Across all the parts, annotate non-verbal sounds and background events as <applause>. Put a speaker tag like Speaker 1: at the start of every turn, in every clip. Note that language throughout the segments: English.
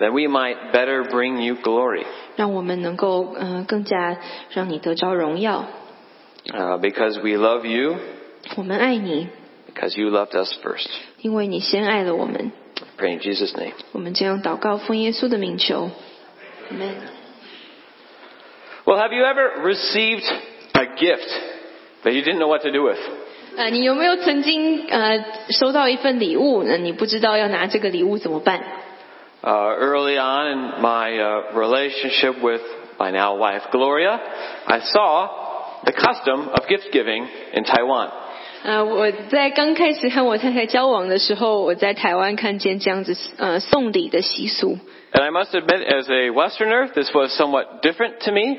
Speaker 1: that we might better bring you glory.
Speaker 2: 让我们能够嗯、呃更加让你得着荣耀。
Speaker 1: Uh, because we love you,
Speaker 2: 我们爱你，
Speaker 1: because you loved us first.
Speaker 2: 因为你先爱了我们。
Speaker 1: Pray in Jesus' name.
Speaker 2: 我们这样祷告，奉耶稣的名求。Amen。
Speaker 1: Well, have you ever received a gift that you didn't know what to do with?
Speaker 2: 呃，你有没有曾经呃收到一份礼物？那你不知道要拿这个礼物怎么办？
Speaker 1: Uh, early on in my uh, relationship with my now wife Gloria, I saw the custom of gift giving in Taiwan.
Speaker 2: 呃，我在刚开始和我太太交往的时候，我在台湾看见这样子呃送礼的习俗。
Speaker 1: And I must admit, as a Westerner, this was somewhat different to me.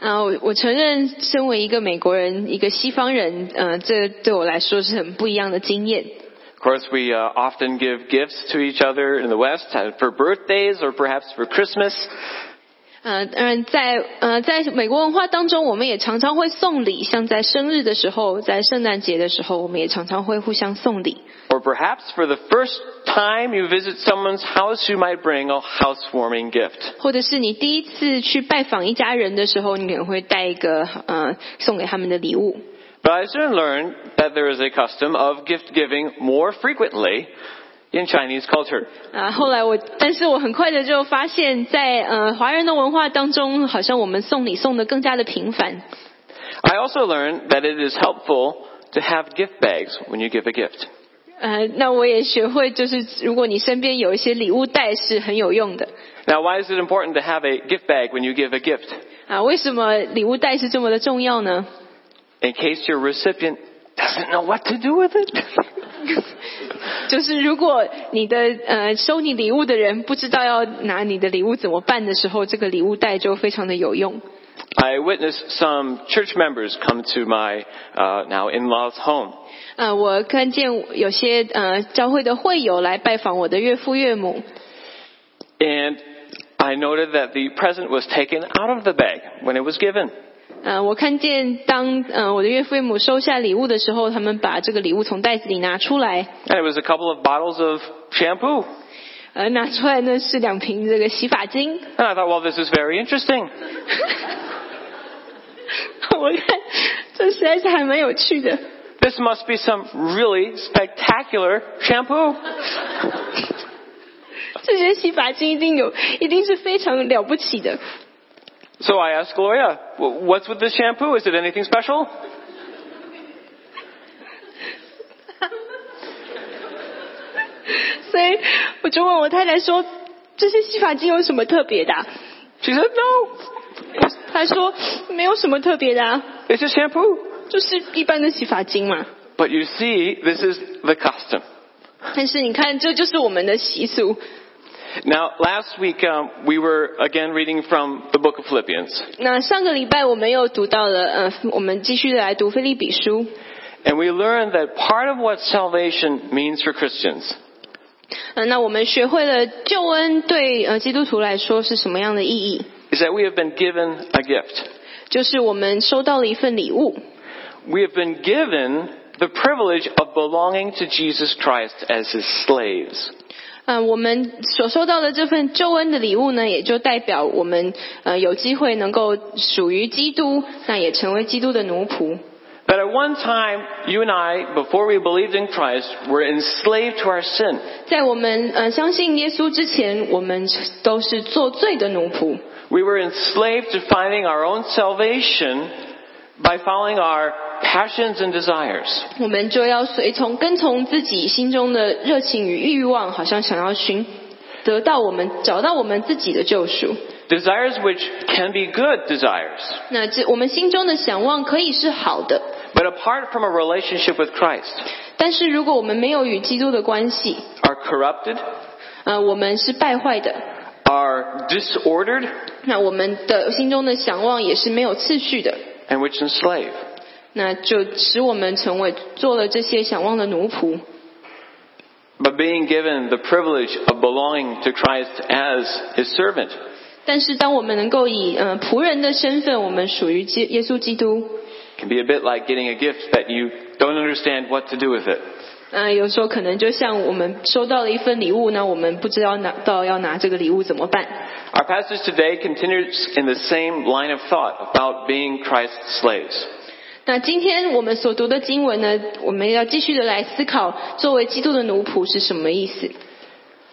Speaker 2: 啊、我我承认，身为一个美国人，一个西方人，呃，这对我来说是很不一样的经验。
Speaker 1: Of course, we uh, often give gifts to each other in the West uh, for birthdays or perhaps for Christmas.
Speaker 2: 呃，当然在呃在美国文化当中，我们也常常会送礼，像在生日的时候，在圣诞节的时候，我们也常常会互相送礼。
Speaker 1: Or perhaps for the first time you visit someone's house, you might bring a housewarming gift.
Speaker 2: 或者是你第一次去拜访一家人的时候，你可能会带一个呃送给他们的礼物。
Speaker 1: But I soon learned that there is a custom of gift giving more frequently in Chinese culture.
Speaker 2: 啊，后来我，但是我很快的就发现在，呃华人的文化当中，好像我们送礼送的更加的频繁。
Speaker 1: I also learned that it is helpful to have gift bags when you give a gift.
Speaker 2: 呃，那我也学会，就是如果你身边有一些礼物袋是很有用的。
Speaker 1: Now, why is it important to have a gift bag when you give a gift?
Speaker 2: 啊，为什么礼物袋是这么的重要呢？
Speaker 1: In case your recipient doesn't know what to do with it. <laughs> <laughs>
Speaker 2: 就是如果你的呃收你礼物的人不知道要拿你的礼物怎么办的时候，这个礼物袋就非常的有用。
Speaker 1: I witnessed some church members come to my uh, now in-laws' home.
Speaker 2: 呃，我看见有些呃教会的会友来拜访我的岳父岳母，
Speaker 1: And I noted that the present was taken out of the bag when it was given.
Speaker 2: 呃，我看见当呃我的岳父岳母收下礼物的时候，他们把这个礼物从袋子里拿出来
Speaker 1: ，And it was a couple of bottles of shampoo.
Speaker 2: 呃，拿出来呢是两瓶这个洗发精。
Speaker 1: And I thought, well, this is very interesting.
Speaker 2: 我看这实在是还蛮有趣的。
Speaker 1: This must be some really spectacular shampoo.
Speaker 2: 这些洗发精一定有，一定是非常了不起的。
Speaker 1: So I asked Gloria, "Wh- what's with this shampoo? Is it anything special? <laughs>
Speaker 2: 所以我就问我太太说：“这些洗发精有什么特别的啊、
Speaker 1: She said, no.
Speaker 2: 她说：“没有什么特别的、啊，
Speaker 1: It's just <laughs> shampoo.
Speaker 2: 就是一般的洗发精嘛。
Speaker 1: But you see, this is the custom.
Speaker 2: ”但是你看，这就是我们的习俗。
Speaker 1: Now, last week um, we were again reading from the book of Philippians,
Speaker 2: 那上个礼拜我们又读到了，呃，我们继续来读菲利比书。
Speaker 1: and we learned that part of what salvation means for Christians
Speaker 2: 呃，那我们学会了救恩对呃基督徒来说是什么样的意义？
Speaker 1: is that we have been given a gift.
Speaker 2: 就是我们收到了一份礼物，
Speaker 1: We have been given the privilege of belonging to Jesus Christ as his slaves.
Speaker 2: 呃，我们所收到的这份救恩的礼物呢，也就代表我们呃有机会能够属于基督，那也成为基督的奴仆。
Speaker 1: That at one time, you and I, before we believed in Christ, were enslaved to our sin.
Speaker 2: 在我们呃相信耶稣之前，我们都是做罪的奴仆。
Speaker 1: We were enslaved to finding our own salvation by following our passions and desires.
Speaker 2: 我们就要随从跟从自己心中的热情与欲望，好像想要寻得到我们找到我们自己的救赎。
Speaker 1: Desires which can be good desires.
Speaker 2: 那这我们心中的想望可以是好的，
Speaker 1: But apart from a relationship with Christ,
Speaker 2: 但是如果我们没有与基督的关系，
Speaker 1: are corrupted,
Speaker 2: 呃，我们是败坏的，
Speaker 1: are disordered,
Speaker 2: 那我们的心中的想望也是没有次序的，
Speaker 1: and which enslave.
Speaker 2: 那就使我们成为做了这些想望的奴仆。
Speaker 1: But being given the privilege of belonging to Christ as his servant,
Speaker 2: 但是当我们能够以呃仆人的身份，我们属于基耶稣基督，
Speaker 1: can be a bit like getting a gift that you don't understand what to do with it.
Speaker 2: 呃，有时候可能就像我们收到了一份礼物呢，我们不知道拿到要拿这个礼物怎么办。
Speaker 1: Our passage today continues in the same line of thought about being Christ's slaves.
Speaker 2: 那今天我们所读的经文呢，我们要继续的来思考，作为基督的奴仆是什么意思？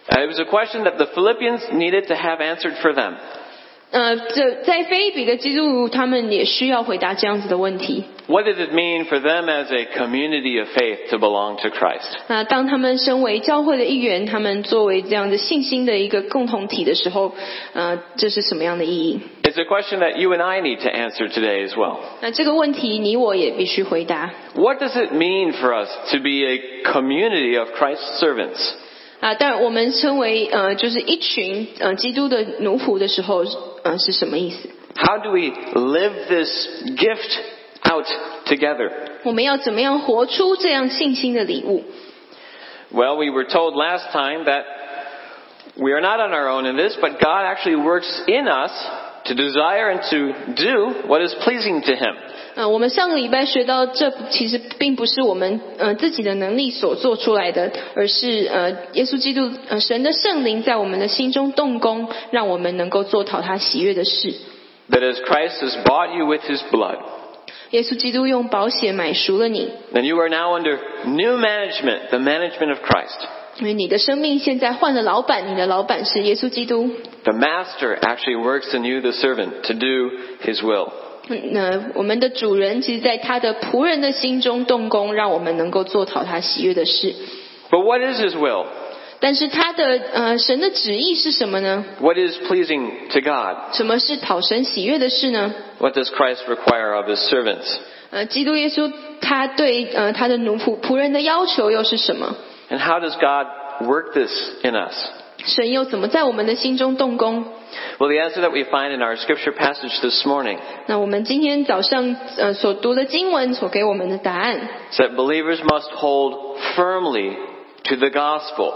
Speaker 1: Uh, it was a question that the Philippians needed to have answered for them.
Speaker 2: 呃，这在菲利比的基督徒，他们也需要回答这样子的问题。
Speaker 1: What did it mean for them as a community of faith to belong to Christ?
Speaker 2: 那当他们身为教会的一员，他们作为这样的信心的一个共同体的时候，呃，这是什么样的意义？
Speaker 1: It's a question that you and I need to answer today as well.
Speaker 2: 那这个问题，你我也必须回答。
Speaker 1: What does it mean for us to be a community of Christ's servants?
Speaker 2: 啊，当然，我们称为呃，就是一群呃基督的奴仆的时候，呃，是什么意思？
Speaker 1: How do we live this gift out together?
Speaker 2: 我们要怎么样活出这样信心的礼物？
Speaker 1: Well, we were told last time that we are not on our own in this, but God actually works in us to desire and to do what is pleasing to Him.
Speaker 2: 呃，我们上个礼拜学到，这其实并不是我们呃自己的能力所做出来的，而是呃耶稣基督呃神的圣灵在我们的心中动工，让我们能够做讨他喜悦的事。
Speaker 1: That as Christ has bought you with His blood,
Speaker 2: 耶稣基督用宝血买赎了你，
Speaker 1: then you are now under new management, the management of Christ.
Speaker 2: 因为你的生命现在换了老板，你的老板是耶稣基督。
Speaker 1: The Master actually works in you, the servant, to do His will.
Speaker 2: 嗯那我们的主人其实在他的仆人的心中动工，让我们能够做讨他喜悦的事。
Speaker 1: But what is His will?
Speaker 2: 但是他的呃神的旨意是什么呢？
Speaker 1: What is pleasing to God?
Speaker 2: 什么是讨神喜悦的事呢？
Speaker 1: What does Christ require of His servants?
Speaker 2: 呃，基督耶稣他对呃他的奴仆仆人的要求又是什么？
Speaker 1: And how does God work this in us?
Speaker 2: 神又怎么在我们的心中动工？
Speaker 1: Well, the answer that we find in our scripture passage this morning
Speaker 2: 那我们今天早上呃所读的经文所给我们的答案，
Speaker 1: is that believers must hold firmly to the gospel,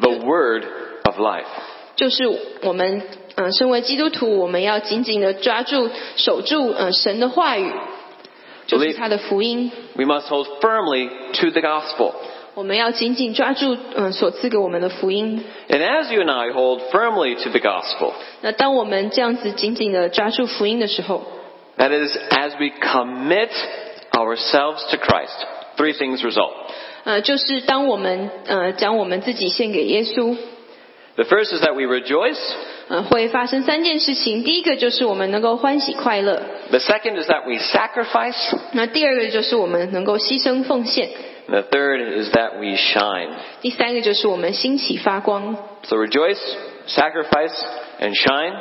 Speaker 1: the word of life.
Speaker 2: 就是我们呃身为基督徒，我们要紧紧的抓住、守住呃神的话语，就是他的福音。
Speaker 1: We must hold firmly to the gospel.
Speaker 2: 我们要紧紧抓住嗯、呃所赐给我们的福音。
Speaker 1: And as you and I hold firmly to the gospel,
Speaker 2: 那当我们这样子紧紧的抓住福音的时候，
Speaker 1: that is, as we commit ourselves to Christ, three things result.
Speaker 2: 呃，就是当我们呃将我们自己献给耶稣，
Speaker 1: The first is that we rejoice.
Speaker 2: 呃，会发生三件事情。第一个就是我们能够欢喜快乐，
Speaker 1: The second is that we sacrifice.
Speaker 2: 那第二个就是我们能够牺牲奉献，
Speaker 1: And the third is that we shine.
Speaker 2: 第三个就是我们兴起发光。
Speaker 1: So rejoice, sacrifice, and shine,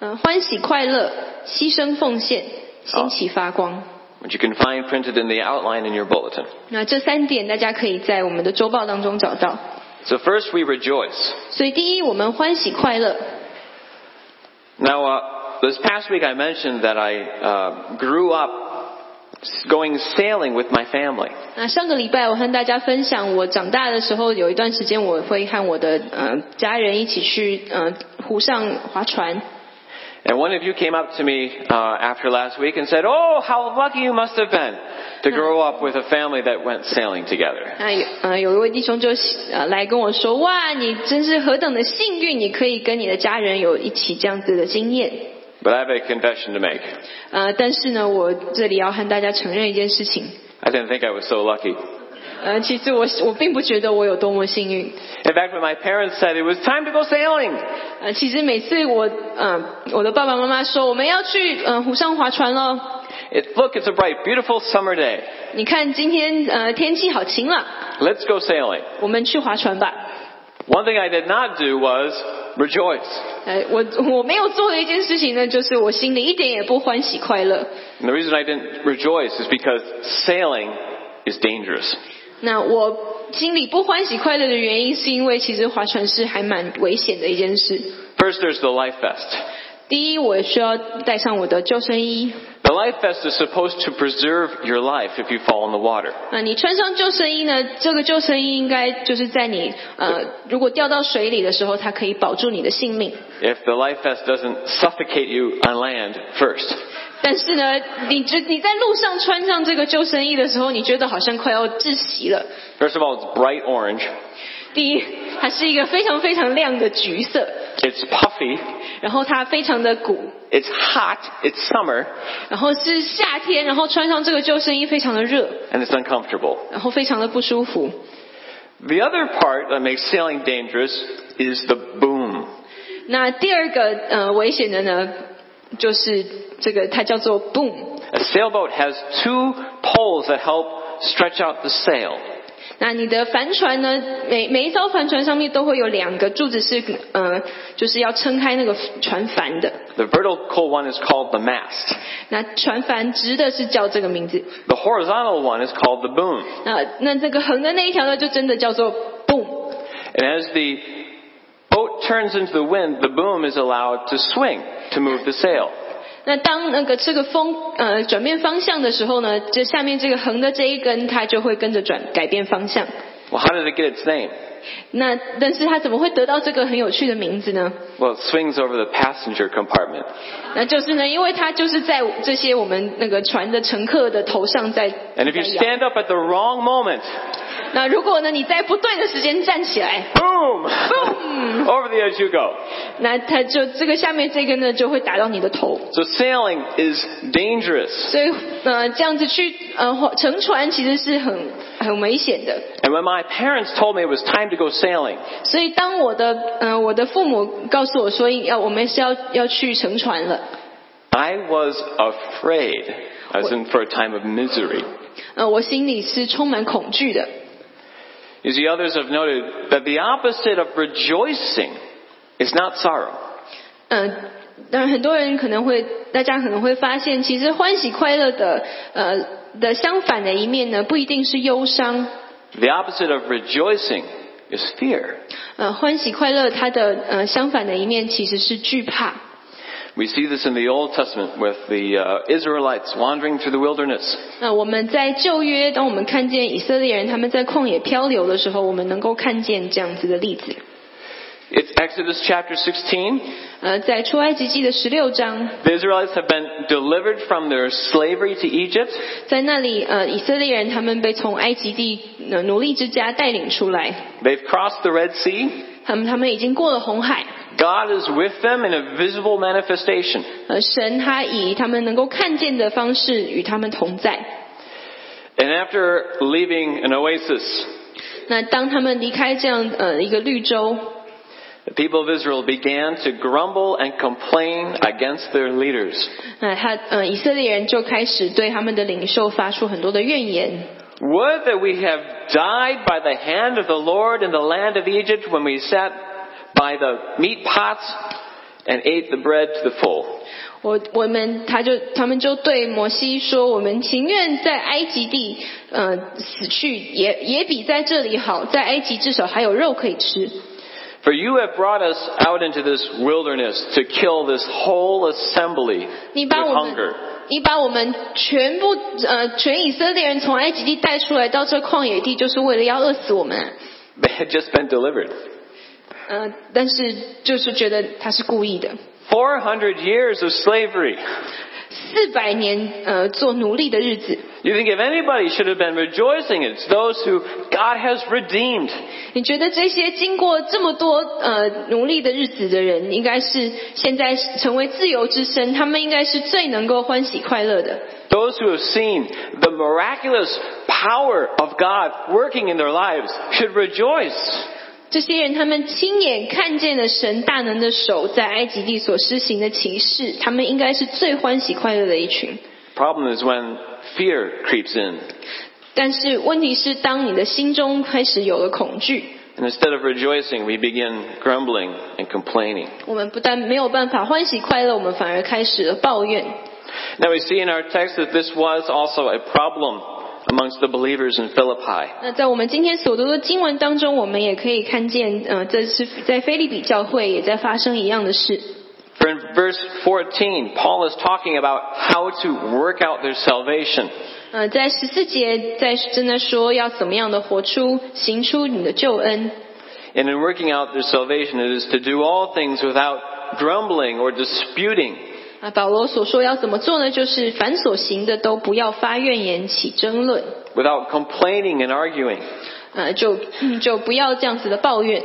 Speaker 2: 嗯、欢喜快乐，牺牲奉献，兴起发光。
Speaker 1: which you can find printed in the outline in your bulletin.
Speaker 2: 那这三点大家可以在我们的周报当中找到。
Speaker 1: So first we rejoice.
Speaker 2: 所以第一，我们欢喜快乐。
Speaker 1: Now, uh, this past week I mentioned that I uh, grew up going sailing with my family.
Speaker 2: 那上个礼拜我和大家分享，我长大的时候有一段时间我会和我的呃家人一起去呃湖上划船。
Speaker 1: And one of you came up to me uh, after last week and said, "Oh, how lucky you must have been to grow up with a family that went sailing together."
Speaker 2: 那有呃有一位弟兄就呃来跟我说，哇，你真是何等的幸运，你可以跟你的家人有一起这样子的经验。
Speaker 1: But I have a confession to make.
Speaker 2: 呃，但是呢，我这里要和大家承认一件事情，
Speaker 1: I didn't think I was so lucky.
Speaker 2: 呃，其实我我并不觉得我有多么幸运。
Speaker 1: In fact, when my parents said it was time to go sailing,
Speaker 2: 呃，其实每次我呃我的爸爸妈妈说我们要去呃湖上划船喽，
Speaker 1: it, look, it's a bright, beautiful summer day.
Speaker 2: 你看今天呃天气好晴朗，
Speaker 1: Let's go sailing.
Speaker 2: 我们去划船吧。
Speaker 1: One thing I did not do was rejoice.
Speaker 2: 呃，我我没有做的一件事情呢，就是我心里一点也不欢喜快乐。
Speaker 1: And the reason I didn't rejoice is because sailing is dangerous.
Speaker 2: 那我心里不欢喜快乐的原因，是因为其实划船是还蛮危险的一件事。
Speaker 1: First, there's the life vest.
Speaker 2: 第一，我需要带上我的救生衣。
Speaker 1: The life vest is supposed to preserve your life if you fall in the water.
Speaker 2: 那你穿上救生衣呢？这个救生衣应该就是在你呃，如果掉到水里的时候，它可以保住你的性命。
Speaker 1: If the life vest doesn't suffocate you on land first.
Speaker 2: 但是呢，你觉你在路上穿上这个救生衣的时候，你觉得好像快要窒息了。
Speaker 1: First of all, it's bright orange.
Speaker 2: 第一，它是一个非常非常亮的橘色，
Speaker 1: It's puffy.
Speaker 2: 然后它非常的鼓，
Speaker 1: It's hot. It's summer.
Speaker 2: 然后是夏天，然后穿上这个救生衣非常的热，
Speaker 1: And it's uncomfortable.
Speaker 2: 然后非常的不舒服。
Speaker 1: The other part that makes sailing dangerous is the boom.
Speaker 2: 那第二个呃危险的呢，就是这个它叫做 boom。
Speaker 1: A sailboat has two poles that help stretch out the sail.
Speaker 2: 那你的帆船呢？每每一艘帆船上面都会有两个柱子是呃，就是要撑开那个船帆的。
Speaker 1: The vertical one is called the mast.
Speaker 2: 那船帆直的是叫这个名字，
Speaker 1: The horizontal one is called the boom.
Speaker 2: 那那这个横的那一条呢，就真的叫做 boom。
Speaker 1: And as the boat turns into the wind, the boom is allowed to swing to move the sail.
Speaker 2: 那当那个这个风呃转变方向的时候呢，这下面这个横的这一根它就会跟着转改变方向。
Speaker 1: Well, how did it get its name?
Speaker 2: 那但是它怎么会得到这个很有趣的名字呢
Speaker 1: ？Well, it swings over the passenger compartment.
Speaker 2: 那就是呢，因为它就是在这些我们那个船的乘客的头上在。
Speaker 1: And if you stand up at the wrong moment,
Speaker 2: 那如果呢你在不对的时间站起来，
Speaker 1: boom!
Speaker 2: Boom!
Speaker 1: over the edge you go.
Speaker 2: 那它就这个下面这根呢就会打到你的头。
Speaker 1: So sailing is dangerous.
Speaker 2: 所以呃这样子去呃乘船其实是很很危险的。
Speaker 1: And when my parents told me it was time to go sailing,
Speaker 2: 所以当我的呃我的父母告诉我说要我们是要要去乘船了，
Speaker 1: I was afraid. I was in for a time of misery.
Speaker 2: 呃我心里是充满恐惧的。
Speaker 1: You see, others have noted that the opposite of rejoicing is not sorrow.
Speaker 2: 嗯、当然很多人可能会，大家可能会发现，其实欢喜快乐的呃的相反的一面呢，不一定是忧伤。
Speaker 1: The opposite of rejoicing is fear.
Speaker 2: 呃，欢喜快乐它的呃相反的一面其实是惧怕。
Speaker 1: We see this in the Old Testament with the uh, Israelites wandering through the wilderness.
Speaker 2: 那我们在旧约，当我们看见以色列人他们在旷野漂流的时候，我们能够看见这样子的例子。
Speaker 1: It's Exodus chapter 16.
Speaker 2: 呃，在出埃及记的十六章，
Speaker 1: The Israelites have been delivered from their slavery to Egypt.
Speaker 2: 在那里，呃，以色列人他们被从埃及地呃奴隶之家带领出来，
Speaker 1: They've crossed the Red Sea.
Speaker 2: 他们他们已经过了红海，
Speaker 1: God is with them in a visible manifestation.
Speaker 2: 呃，神他以他们能够看见的方式与他们同在。
Speaker 1: And after leaving an oasis,
Speaker 2: 那当他们离开这样呃一个绿洲，
Speaker 1: the people of Israel began to grumble and complain against their leaders.
Speaker 2: 那他呃以色列人就开始对他们的领袖发出很多的怨言。
Speaker 1: Would that we have died by the hand of the Lord in the land of Egypt when we sat by the meat pots and ate the bread to the full.
Speaker 2: 我我们他就他们就对摩西说：“我们情愿在埃及地呃死去，也也比在这里好。在埃及至少还有肉可以吃。
Speaker 1: For you have brought us out into this wilderness to kill this whole assembly
Speaker 2: 你
Speaker 1: with
Speaker 2: 把我们
Speaker 1: hunger.
Speaker 2: 你把我们全部呃全以色列人从埃及地带出来到这旷野地，就是为了要饿死我们。
Speaker 1: They had just been delivered.
Speaker 2: 呃，但是就是觉得他是故意的。
Speaker 1: 400 years of slavery.
Speaker 2: 四百年呃做奴隶的日子，
Speaker 1: You think if anybody should have been rejoicing, it's those who God has redeemed.
Speaker 2: 你觉得这些经过这么多呃奴隶的日子的人，应该是现在成为自由之身，他们应该是最能够欢喜快乐的。
Speaker 1: Those who have seen the miraculous power of God working in their lives should rejoice.
Speaker 2: 这些人他们亲眼看见了神大能的手在埃及地所施行的奇事，他们应该是最欢喜快乐的一群。
Speaker 1: Problem is when fear creeps in.
Speaker 2: 但是问题是，当你的心中开始有了恐惧，
Speaker 1: And instead of rejoicing, we begin grumbling and complaining.
Speaker 2: 我们不但没有办法欢喜快乐，我们反而开始了抱怨。
Speaker 1: Now we see in our text that this was also a problem amongst the believers in Philippi.
Speaker 2: 那在我们今天所读的经文当中，我们也可以看见，呃，这是在腓立比教会也在发生一样的事。
Speaker 1: For in verse 14, Paul is talking about how to work out their salvation. And in working out their salvation, it is to do all things without grumbling or disputing.
Speaker 2: 啊，保罗所说要怎么做呢？就是凡所行的都不要发怨言起争论
Speaker 1: ，without complaining and arguing.
Speaker 2: 呃，就嗯就不要这样子的抱怨。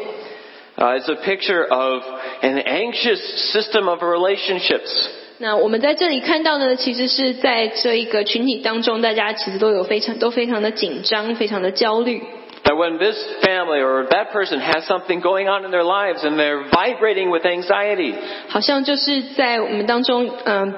Speaker 1: Uh, it's a picture of an anxious system of relationships.
Speaker 2: 那我们在这里看到呢，其实是在这一个群体当中，大家其实都有非常都非常的紧张，非常的焦虑。
Speaker 1: That when this family or that person has something going on in their lives and they're vibrating with anxiety,
Speaker 2: 好像就是在我们当中，嗯、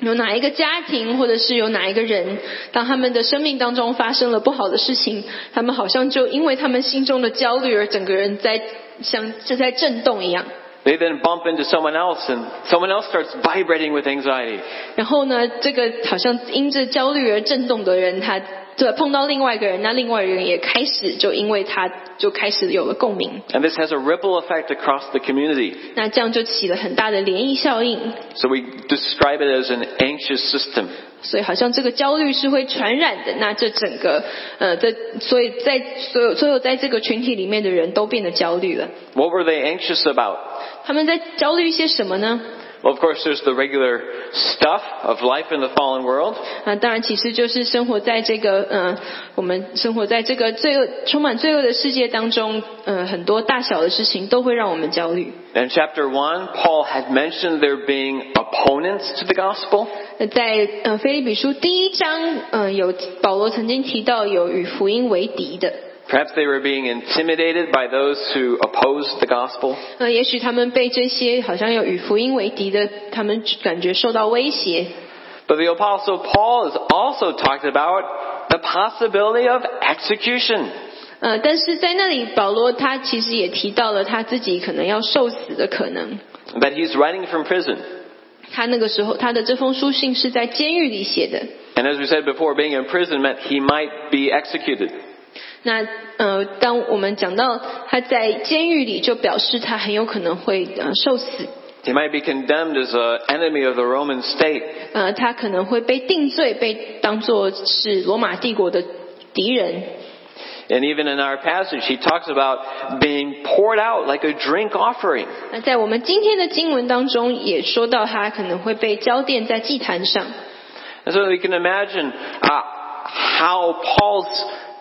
Speaker 2: 有哪一个家庭或者是有哪一个人，当他们的生命当中发生了不好的事情，他们好像就因为他们心中的焦虑而整个人在像是在震动一样。
Speaker 1: they then bump into someone else and someone else starts vibrating with anxiety.
Speaker 2: 然后呢，这个好像因着焦虑而震动的人，他 对碰到另外一个人，那另外一个人也开始就因为他就开始有了共鸣
Speaker 1: ，And this has a ripple effect across the community.
Speaker 2: 那这样就起了很大的涟漪效应。
Speaker 1: So we describe it as an anxious system.
Speaker 2: 所以好像这个焦虑是会传染的，那这整个呃，这所以在所有所有在这个群体里面的人都变得焦虑了。
Speaker 1: What were they anxious about?
Speaker 2: 他们在焦虑一些什么呢？
Speaker 1: Well, of course, there's the regular stuff of life in the fallen world.
Speaker 2: 啊，当然其实就是生活在这个呃，我们生活在这个罪恶充满罪恶的世界当中，呃，很多大小的事情都会让我们焦虑。
Speaker 1: In chapter 1, Paul had mentioned there being opponents to the gospel.
Speaker 2: 那在呃菲利比书第一章，呃，有保罗曾经提到有与福音为敌的，
Speaker 1: Perhaps they were being intimidated by those who opposed the gospel.
Speaker 2: 呃，也许他们被这些好像有与福音为敌的，他们感觉受到威胁。
Speaker 1: But the apostle Paul has also talked about the possibility of execution.
Speaker 2: 呃，但是在那里，保罗他其实也提到了他自己可能要受死的可能。
Speaker 1: That he's writing from prison.
Speaker 2: 他那个时候，他的这封书信是在监狱里写的。
Speaker 1: And as we said before, being in prison meant he might be executed.
Speaker 2: 那呃，当我们讲到他在监狱里，就表示他很有可能会呃受死，
Speaker 1: He might be condemned as an enemy of the Roman state.
Speaker 2: 呃，他可能会被定罪，被当作是罗马帝国的敌人。
Speaker 1: And even in our passage, he talks about being poured out like a drink offering.
Speaker 2: 那在我们今天的经文当中，也说到他可能会被浇奠在祭坛上。
Speaker 1: And so we can imagine uh, how Paul's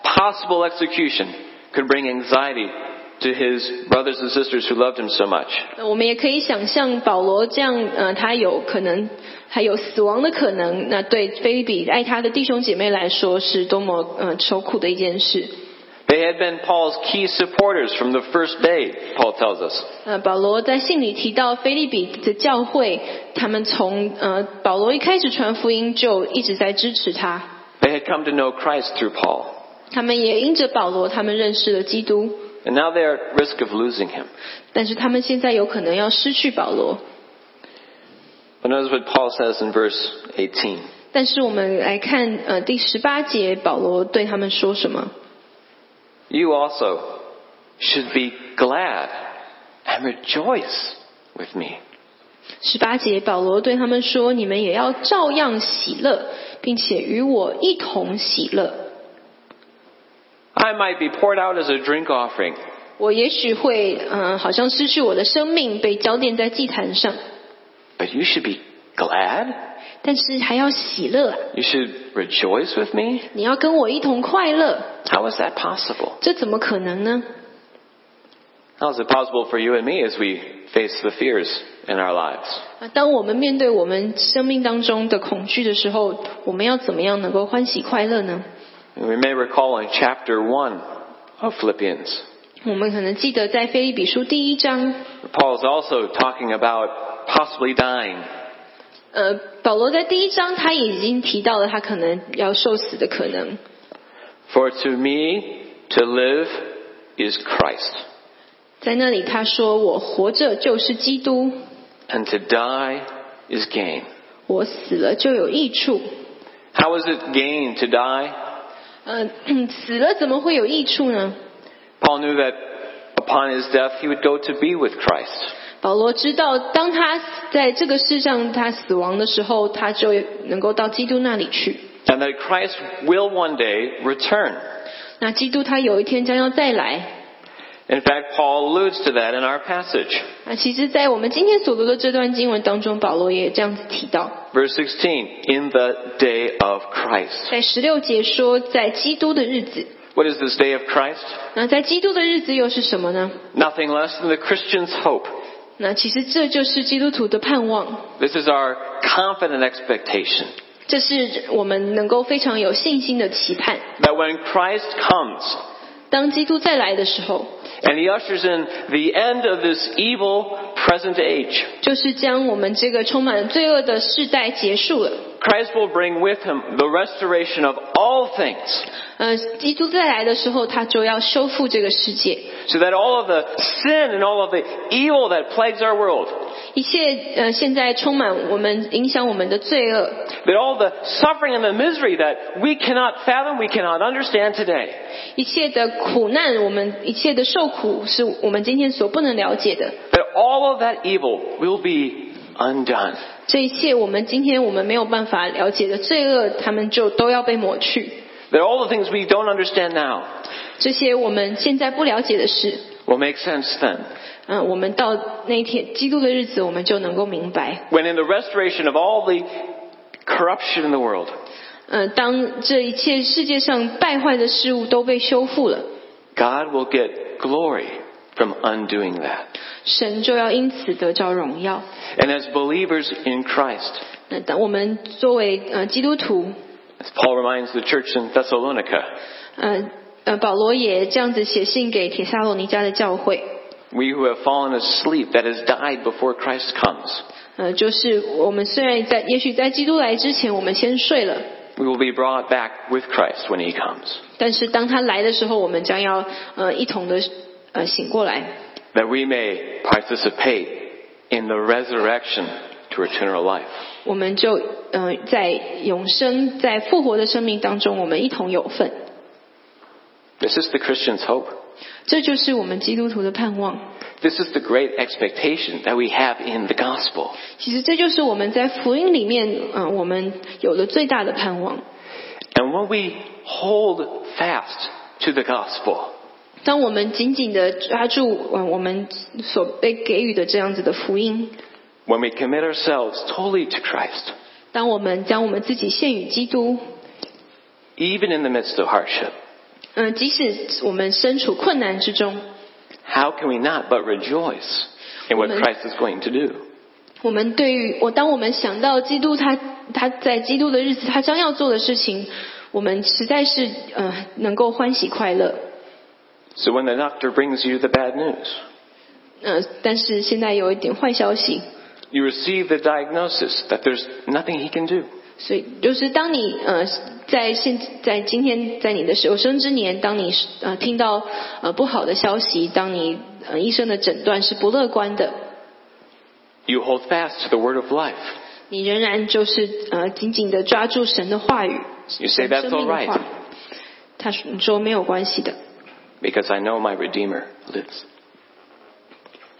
Speaker 1: possible execution could bring anxiety to his brothers and sisters who loved him so much.
Speaker 2: 那我们也可以想象保罗这样，呃，他有可能还有死亡的可能。那对菲利比爱他的弟兄姐妹来说，是多么呃愁苦的一件事。
Speaker 1: They had been Paul's key supporters from the first day, Paul tells us.
Speaker 2: 呃，保罗在信里提到菲利比的教会，他们从呃保罗一开始传福音就一直在支持他，
Speaker 1: They had come to know Christ through Paul.
Speaker 2: 他们也因着保罗，他们认识了基督，
Speaker 1: And now they're at risk of losing him.
Speaker 2: 但是他们现在有可能要失去保罗。
Speaker 1: But notice what Paul says in verse 18.
Speaker 2: 但是我们来看呃第十八节，保罗对他们说什么？
Speaker 1: You also should be glad and rejoice with me.
Speaker 2: 十八节，保罗对他们说：“你们也要照样喜乐，并且与我一同喜乐。
Speaker 1: I might be poured out as a drink offering,
Speaker 2: 我也许会，嗯、好像失去我的生命，被浇奠在祭坛上，
Speaker 1: but you should be glad.
Speaker 2: 但是还要喜乐啊！
Speaker 1: You should rejoice with me.
Speaker 2: 你要跟我一同快乐，
Speaker 1: How is that possible?
Speaker 2: 这怎么可能呢？
Speaker 1: How is it possible for you and me as we face the fears in our lives?
Speaker 2: 啊，当我们面对我们生命当中的恐惧的时候，我们要怎么样能够欢喜快乐呢？
Speaker 1: We may recall in chapter 1 of Philippians,
Speaker 2: 我们可能记得在腓立比书第一章，
Speaker 1: Paul is also talking about possibly dying.
Speaker 2: 呃，保罗在第一章他也已经提到了他可能要受死的可能。
Speaker 1: For to me to live is Christ,
Speaker 2: 在那里他说：“我活着就是基督，
Speaker 1: and to die is gain.
Speaker 2: 我死了就有益处。
Speaker 1: How is it gain to die?
Speaker 2: 呃，死了怎么会有益处呢
Speaker 1: ？Paul knew that upon his death he would go to be with Christ.
Speaker 2: 保罗知道，当他在这个世上他死亡的时候，他就能够到基督那里去。
Speaker 1: And that Christ will one day return.
Speaker 2: 那基督他有一天将要再来，
Speaker 1: In fact, Paul alludes to that in our passage.
Speaker 2: 啊，其实，在我们今天所读的这段经文当中，保罗也这样子提到，
Speaker 1: Verse 16, in the day of Christ.
Speaker 2: 在十六节说，在基督的日子。
Speaker 1: What is this day of Christ?
Speaker 2: 那在基督的日子又是什么呢？
Speaker 1: Nothing less than the Christian's hope.
Speaker 2: 那其实这就是基督徒的盼望，
Speaker 1: This is our confident expectation
Speaker 2: 这是我们能够非常有信心的期盼。
Speaker 1: that when Christ comes
Speaker 2: 当基督再来的时候，
Speaker 1: and he ushers in the end of this evil present age,
Speaker 2: 就是将我们这个充满罪恶的世代结束了。
Speaker 1: Christ will bring with him the restoration of all things
Speaker 2: 呃，基督再来的时候，他就要修复这个世界，
Speaker 1: so that all of the sin and all of the evil that plagues our world,
Speaker 2: 一切呃现在充满我们影响我们的罪恶，
Speaker 1: that all the suffering and the misery that we cannot fathom, we cannot understand today,
Speaker 2: 一切的苦难，我们一切的受苦，是我们今天所不能了解的。
Speaker 1: that all of that evil will be undone.
Speaker 2: 这一切我们今天我们没有办法了解的罪恶，他们就都要被抹去。
Speaker 1: That all the things we don't understand now
Speaker 2: 这些我们现在不了解的事，
Speaker 1: will make sense then.
Speaker 2: 嗯、我们到那一天基督的日子，我们就能够明白。
Speaker 1: When in the restoration of all the corruption in the world,
Speaker 2: 嗯、当这一切世界上败坏的事物都被修复了
Speaker 1: ，God will get glory from undoing that.
Speaker 2: 神就要因此得着荣耀。
Speaker 1: And as believers in Christ,
Speaker 2: 那当我们作为呃基督徒
Speaker 1: ，as Paul reminds the church in Thessalonica,
Speaker 2: 呃呃，保罗也这样子写信给铁萨罗尼迦的教会，
Speaker 1: we who have fallen asleep, that has died before Christ comes,
Speaker 2: 呃，就是我们虽然在，也许在基督来之前，我们先睡了，
Speaker 1: we will be brought back with Christ when he comes.
Speaker 2: 但是当他来的时候，我们将要呃一同的呃醒过来，
Speaker 1: That we may participate in the resurrection to eternal life.
Speaker 2: 我们就呃在永生、在复活的生命当中，我们一同有份。
Speaker 1: This is the Christian's hope.
Speaker 2: 这就是我们基督徒的盼望。
Speaker 1: This is the great expectation that we have in the gospel.
Speaker 2: 其实这就是我们在福音里面，嗯、我们有的最大的盼望。
Speaker 1: And when we hold fast to the gospel,
Speaker 2: 当我们紧紧的抓住嗯我们所被给予的这样子的福音，
Speaker 1: when we commit ourselves totally to Christ,
Speaker 2: 当我们将我们自己献与基督，
Speaker 1: even in the midst of hardship,
Speaker 2: 嗯、即使我们身处困难之中，
Speaker 1: how can we not but rejoice in what
Speaker 2: Amen.
Speaker 1: Christ is going to do?
Speaker 2: 我们对于我，当我们想到基督他他在基督的日子他将要做的事情，我们实在是呃能够欢喜快乐。
Speaker 1: So when the doctor brings you the bad news,
Speaker 2: 呃，但是现在有一点坏消息，
Speaker 1: you receive the diagnosis that there's nothing he can do.
Speaker 2: 所以就是当你呃在现在今天在你的有生之年，当你呃听到呃不好的消息，当你呃医生的诊断是不乐观的
Speaker 1: ，You hold fast to the word of life.
Speaker 2: 你仍然就是呃紧紧的抓住神的话语
Speaker 1: ，You say
Speaker 2: 神
Speaker 1: that's all right.
Speaker 2: 话。他说你说没有关系的
Speaker 1: ，because I know my Redeemer lives.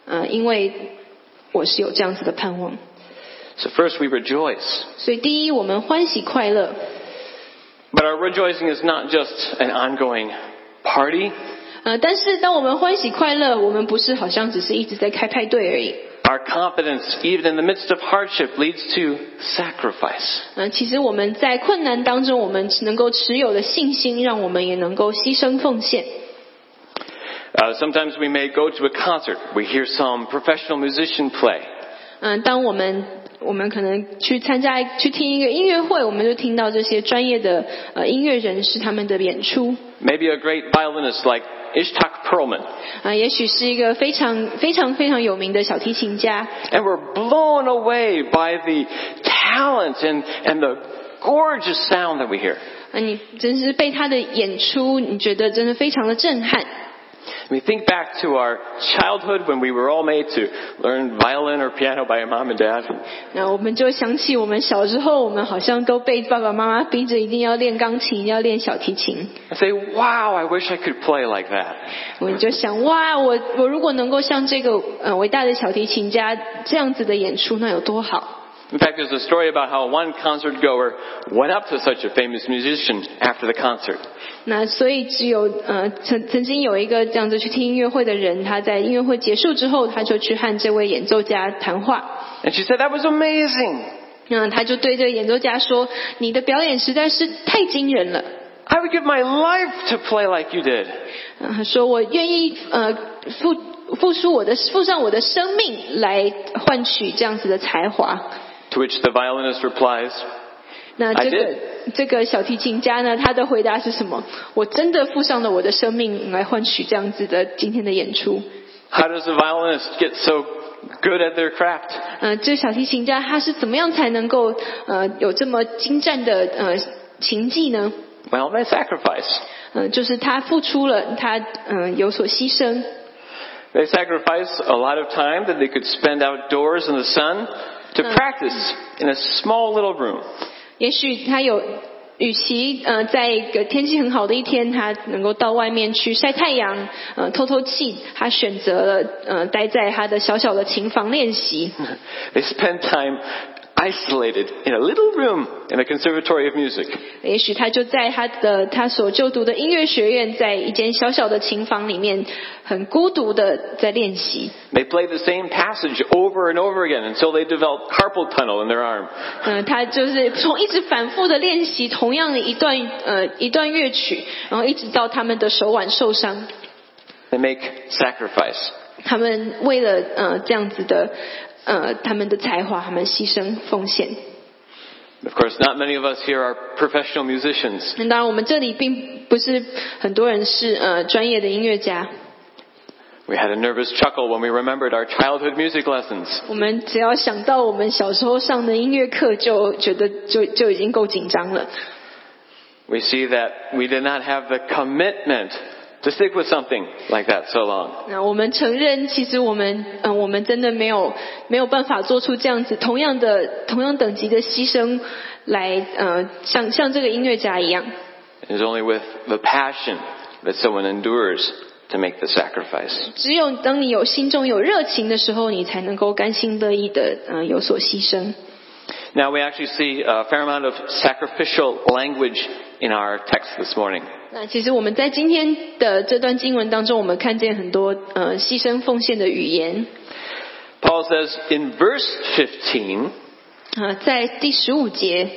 Speaker 2: 呃，因为我是有这样子的盼望。
Speaker 1: So first we rejoice.
Speaker 2: 所以第一，我们欢喜快乐，
Speaker 1: But our rejoicing is not just an ongoing party.
Speaker 2: 呃，但是当我们欢喜快乐，我们不是好像只是一直在开派对而已。
Speaker 1: Our confidence, even in the midst of hardship, leads to sacrifice.
Speaker 2: 嗯、其实我们在困难当中，我们能够持有的信心，让我们也能够牺牲奉献。
Speaker 1: Uh, sometimes we may go to a concert. We hear some professional musician play.
Speaker 2: 嗯、当我们 我们可能去参加去听一个音乐会，我们就听到这些专业的呃音乐人士他们的演出。
Speaker 1: Maybe a great violinist like Itzhak Perlman.
Speaker 2: 啊，也许是一个非常非常非常有名的小提琴家。
Speaker 1: And we're blown away by the talent and and the gorgeous sound that we hear.
Speaker 2: 啊，你真是被他的演出，你觉得真的非常的震撼。
Speaker 1: We think back to our childhood when we were all made to learn violin or piano by our mom and dad.
Speaker 2: 那我们就想起我们小时候，我们好像都被爸爸妈妈逼着一定要练钢琴，一定要练小提琴。
Speaker 1: And say, wow, I wish I could play like that.
Speaker 2: 我们就想，哇，我我如果能够像这个呃伟大的小提琴家这样子的演出，那有多好？
Speaker 1: In fact, there's a story about how one concert goer went up to such a famous musician after the concert.
Speaker 2: 那所以只有呃曾曾经有一个这样子去听音乐会的人，他在音乐会结束之后，他就去和这位演奏家谈话。
Speaker 1: And she said, that was amazing.
Speaker 2: 嗯，他就对这个演奏家说：“你的表演实在是太惊人了。
Speaker 1: I would give my life to play like you did.
Speaker 2: ”嗯，他说：“我愿意呃付付出我的付上我的生命来换取这样子的才华。
Speaker 1: To which the violinist replies,
Speaker 2: ”那
Speaker 1: I
Speaker 2: 这个这个小提琴家呢，他的回答是什么？我真的付上了我的生命来换取这样子的今天的演出。
Speaker 1: How does a violinist get so good at their craft?
Speaker 2: 呃，这小提琴家他是怎么样才能够呃有这么精湛的呃琴技呢？
Speaker 1: Well, they sacrifice.
Speaker 2: 嗯、就是他付出了，他嗯、呃有所牺牲。
Speaker 1: They sacrifice a lot of time that they could spend outdoors in the sun to practice in a small little room.
Speaker 2: 也许他有，与其呃在一个天气很好的一天，他能够到外面去晒太阳，呃透透气，他选择了呃待在他的小小的琴房练习。
Speaker 1: They spend time isolated in a little room in a conservatory of music.
Speaker 2: 也许他就在他的他所就读的音乐学院，在一间小小的琴房里面，很孤独的在练习。
Speaker 1: They play the same passage over and over again until they develop carpal tunnel in their arm.
Speaker 2: 嗯、他就是从一直反复的练习同样的一段呃一段乐曲，然后一直到他们的手腕受伤。
Speaker 1: They make sacrifice.
Speaker 2: 他们为了呃这样子的 呃他们的才华，他们牺牲奉献。
Speaker 1: Of course, not many of us here are professional musicians.
Speaker 2: 那当然，我们这里并不是很多人是呃专业的音乐家。
Speaker 1: We had a nervous chuckle when we remembered our childhood music lessons.
Speaker 2: 我们只要想到我们小时候上的音乐课，就觉得就就已经够紧张了。
Speaker 1: We see that we did not have the commitment to stick with something like that so long.
Speaker 2: 那我们承认，其实我们嗯、呃我们真的没有没有办法做出这样子同样的同样等级的牺牲来呃像像这个音乐家一样。
Speaker 1: It is only with the passion that someone endures to make the sacrifice.
Speaker 2: 只有当你有心中有热情的时候，你才能够甘心乐意的呃有所牺牲。
Speaker 1: Now we actually see a fair amount of sacrificial language in our text this morning.
Speaker 2: 那其实我们在今天的这段经文当中，我们看见很多呃牺牲奉献的语言。
Speaker 1: Paul says in verse 15,
Speaker 2: 啊、在第十五节，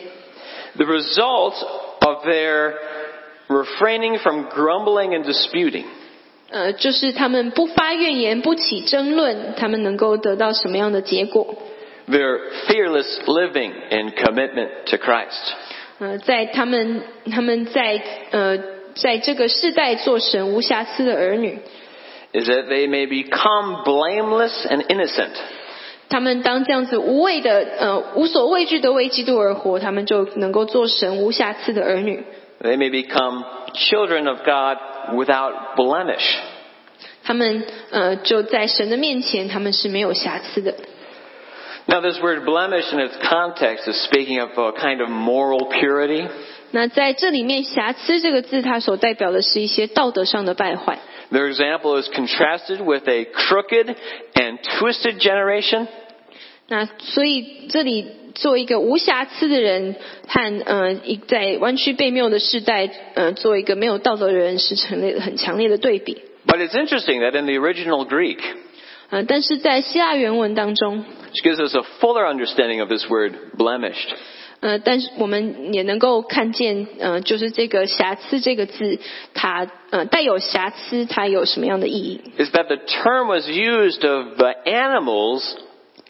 Speaker 1: the result of their refraining from grumbling and disputing
Speaker 2: 呃，就是他们不发怨言，不起争论，他们能够得到什么样的结果？
Speaker 1: their fearless living and commitment to Christ.
Speaker 2: 呃，在他们他们在呃在这个世代做神无瑕疵的儿女，
Speaker 1: is that they may become blameless and innocent,
Speaker 2: 他们当这样子无畏的呃无所畏惧的为基督而活，他们就能够做神无瑕疵的儿女。
Speaker 1: they may become children of God without blemish.
Speaker 2: 他们呃就在神的面前，他们是没有瑕疵的。
Speaker 1: Now, this word blemish in its context is speaking of a kind of moral purity.
Speaker 2: 那在这里面，瑕疵这个字，它所代表的是一些道德上的败坏。
Speaker 1: Their example is contrasted with a crooked and twisted generation
Speaker 2: 那所以这里做一个无瑕疵的人和呃一在弯曲背谬的时代，呃做一个没有道德的人是成立很强烈的对比。
Speaker 1: But it's interesting that in the original Greek,
Speaker 2: 呃，但是在希腊原文当中
Speaker 1: ，which gives us a fuller understanding of this word blemished,
Speaker 2: 呃，但是我们也能够看见，呃，就是这个瑕疵这个字，它呃带有瑕疵，它有什么样的意义
Speaker 1: ？is that the term was used of the animals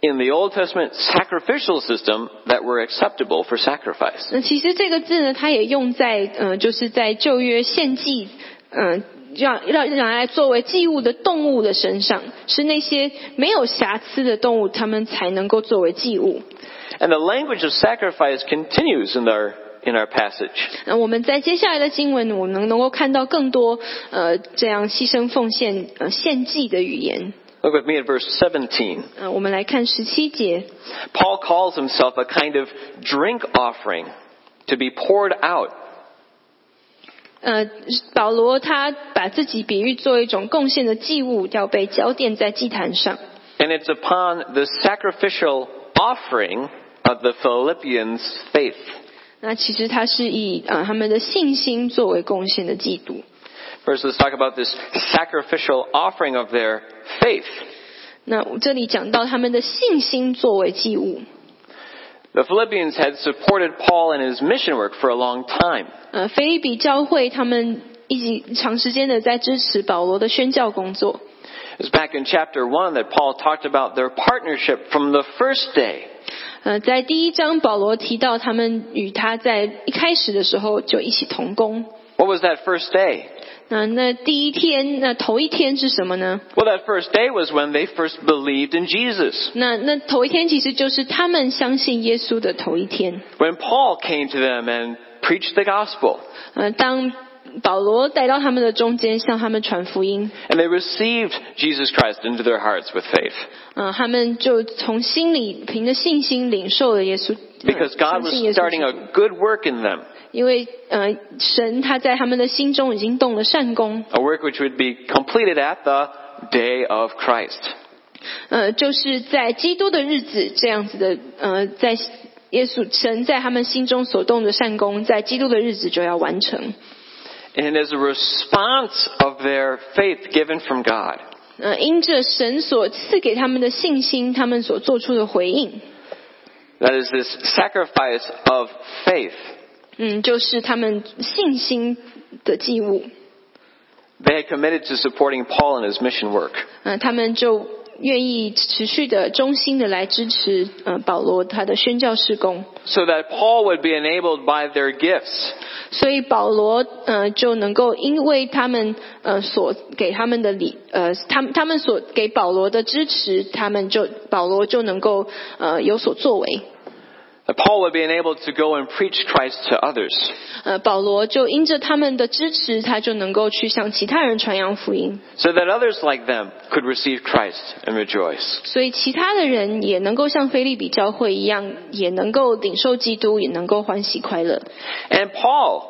Speaker 1: in the Old Testament sacrificial system that were acceptable for sacrifice.
Speaker 2: 那其实这个字呢，它也用在呃，就是在旧约献祭，嗯、让让让来作为祭物的动物的身上，是那些没有瑕疵的动物，它们才能够作为祭物。
Speaker 1: And the language of sacrifice continues in our, in our passage.
Speaker 2: 那我们在接下来的经文，我们能能够看到更多呃这样牺牲奉献呃献祭的语言。
Speaker 1: Look with me at verse 17.
Speaker 2: 呃，我们来看十七节
Speaker 1: ，Paul calls himself a kind of drink offering to be poured out.
Speaker 2: 呃，保罗他把自己比喻作一种贡献的祭物，要被浇奠在祭坛上。
Speaker 1: And it's upon the sacrificial offering of the Philippians' faith.
Speaker 2: 那其实它是以呃他们的信心作为贡献的祭督。
Speaker 1: First, let's talk about this sacrificial offering of their faith.
Speaker 2: 那这里讲到他们的信心作为祭物。
Speaker 1: The Philippians had supported Paul in his mission work for a long time.
Speaker 2: 呃，腓立比教会他们一直长时间的在支持保罗的宣教工作。
Speaker 1: It was back in chapter 1 that Paul talked about their partnership from the first day. What was that first day?
Speaker 2: 那那第一天，那头一天是什么呢？
Speaker 1: Well, that first day was when they first believed in Jesus.
Speaker 2: 那那头一天其实就是他们相信耶稣的头一天。
Speaker 1: When Paul came to them and preached the gospel.
Speaker 2: 呃，当保罗带到他们的中间，向他们传福音，
Speaker 1: And they received Jesus Christ into their hearts with faith.
Speaker 2: 呃，他们就从心里凭着信心领受了耶稣，呃
Speaker 1: Because God
Speaker 2: 相信耶
Speaker 1: was
Speaker 2: 稣
Speaker 1: starting
Speaker 2: 基督
Speaker 1: a good work in them.
Speaker 2: 因为呃，神他在他们的心中已经动了善功，
Speaker 1: A work which would be completed at the day of Christ.
Speaker 2: 呃，就是在基督的日子这样子的，呃，在耶稣神在他们心中所动的善功，在基督的日子就要完成。
Speaker 1: And as a response of their faith given from God,
Speaker 2: 呃，因着神所赐给他们的信心，他们所做出的回应，
Speaker 1: that is this sacrifice of faith,
Speaker 2: 嗯，就是他们信心的祭物。
Speaker 1: they had committed to supporting Paul in his mission work.
Speaker 2: 嗯，他们就愿意持续的、忠心的来支持呃保罗他的宣教事工
Speaker 1: ，So that Paul would be enabled by their gifts
Speaker 2: 所以保罗呃就能够因为他们呃所给他们的礼呃他们他们所给保罗的支持，他们就保罗就能够呃有所作为。
Speaker 1: that Paul would be enabled to go and preach Christ to others.
Speaker 2: 呃，保罗就因着他们的支持，他就能够去向其他人传扬福音，
Speaker 1: so that others like them could receive Christ and rejoice.
Speaker 2: 所以其他的人也能够像菲利比教会一样，也能够领受基督，也能够欢喜快乐。
Speaker 1: And Paul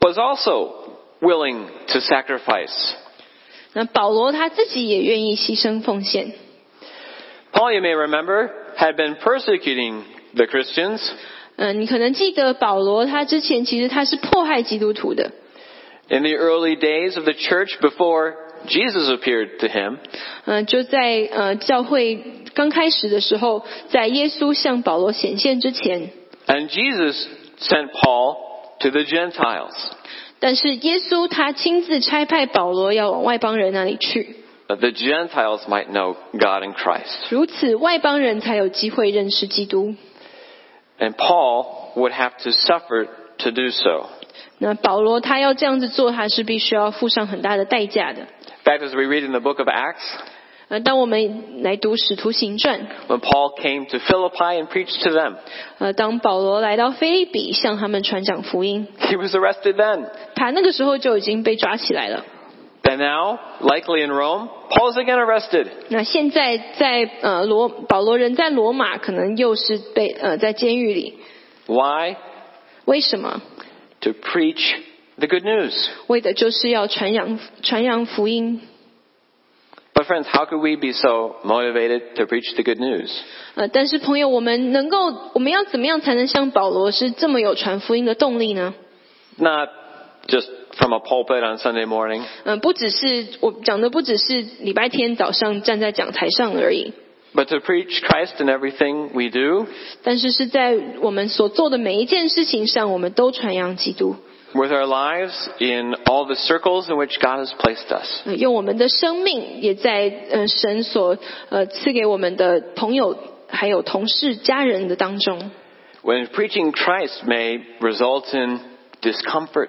Speaker 1: was also willing to sacrifice.
Speaker 2: 那保罗他自己也愿意牺牲奉献。
Speaker 1: Paul, you may remember, had been persecuting the Christians
Speaker 2: 嗯、你可能记得保罗他之前其实他是迫害基督徒的。
Speaker 1: in the early days of the church before Jesus appeared to him.
Speaker 2: 嗯、就在呃教会刚开始的时候，在耶稣向保罗显现之前，
Speaker 1: And Jesus sent Paul to the Gentiles,
Speaker 2: 但是耶稣他亲自差派保罗要往外邦人那里去，
Speaker 1: that the Gentiles might know God in Christ.
Speaker 2: 如此外邦人才有机会认识基督。
Speaker 1: And Paul would have to suffer to do so.
Speaker 2: 那保罗他要这样子做，他是必须要付上很大的代价的。
Speaker 1: In fact, as we read in the book of Acts,
Speaker 2: 呃，当我们来读《使徒行传》，
Speaker 1: when Paul came to Philippi and preached to them,
Speaker 2: 呃，当保罗来到菲利比向他们传讲福音，
Speaker 1: he was arrested then.
Speaker 2: 他那个时候就已经被抓起来了。
Speaker 1: And now, likely in Rome, Paul is again arrested.
Speaker 2: 那现在在呃罗保罗人在罗马，可能又是被呃在监狱里。
Speaker 1: Why?
Speaker 2: 为什么？
Speaker 1: To preach the good news.
Speaker 2: 为的就是要传扬传扬福音。
Speaker 1: But friends, how could we be so motivated to preach the good news?
Speaker 2: 呃，但是朋友，我们能够，我们要怎么样才能像保罗是这么有传福音的动力呢？
Speaker 1: Not just from a pulpit on Sunday morning,
Speaker 2: 嗯、不只是我讲的，不只是礼拜天早上站在讲台上而已，
Speaker 1: but to preach Christ in everything we do,
Speaker 2: 但是是在我们所做的每一件事情上，我们都传扬基督，
Speaker 1: with our lives, in all the circles in which God has placed us.
Speaker 2: 呃用我们的生命，也在呃神所呃赐给我们的朋友、还有同事、家人的当中。
Speaker 1: When preaching Christ may result in discomfort,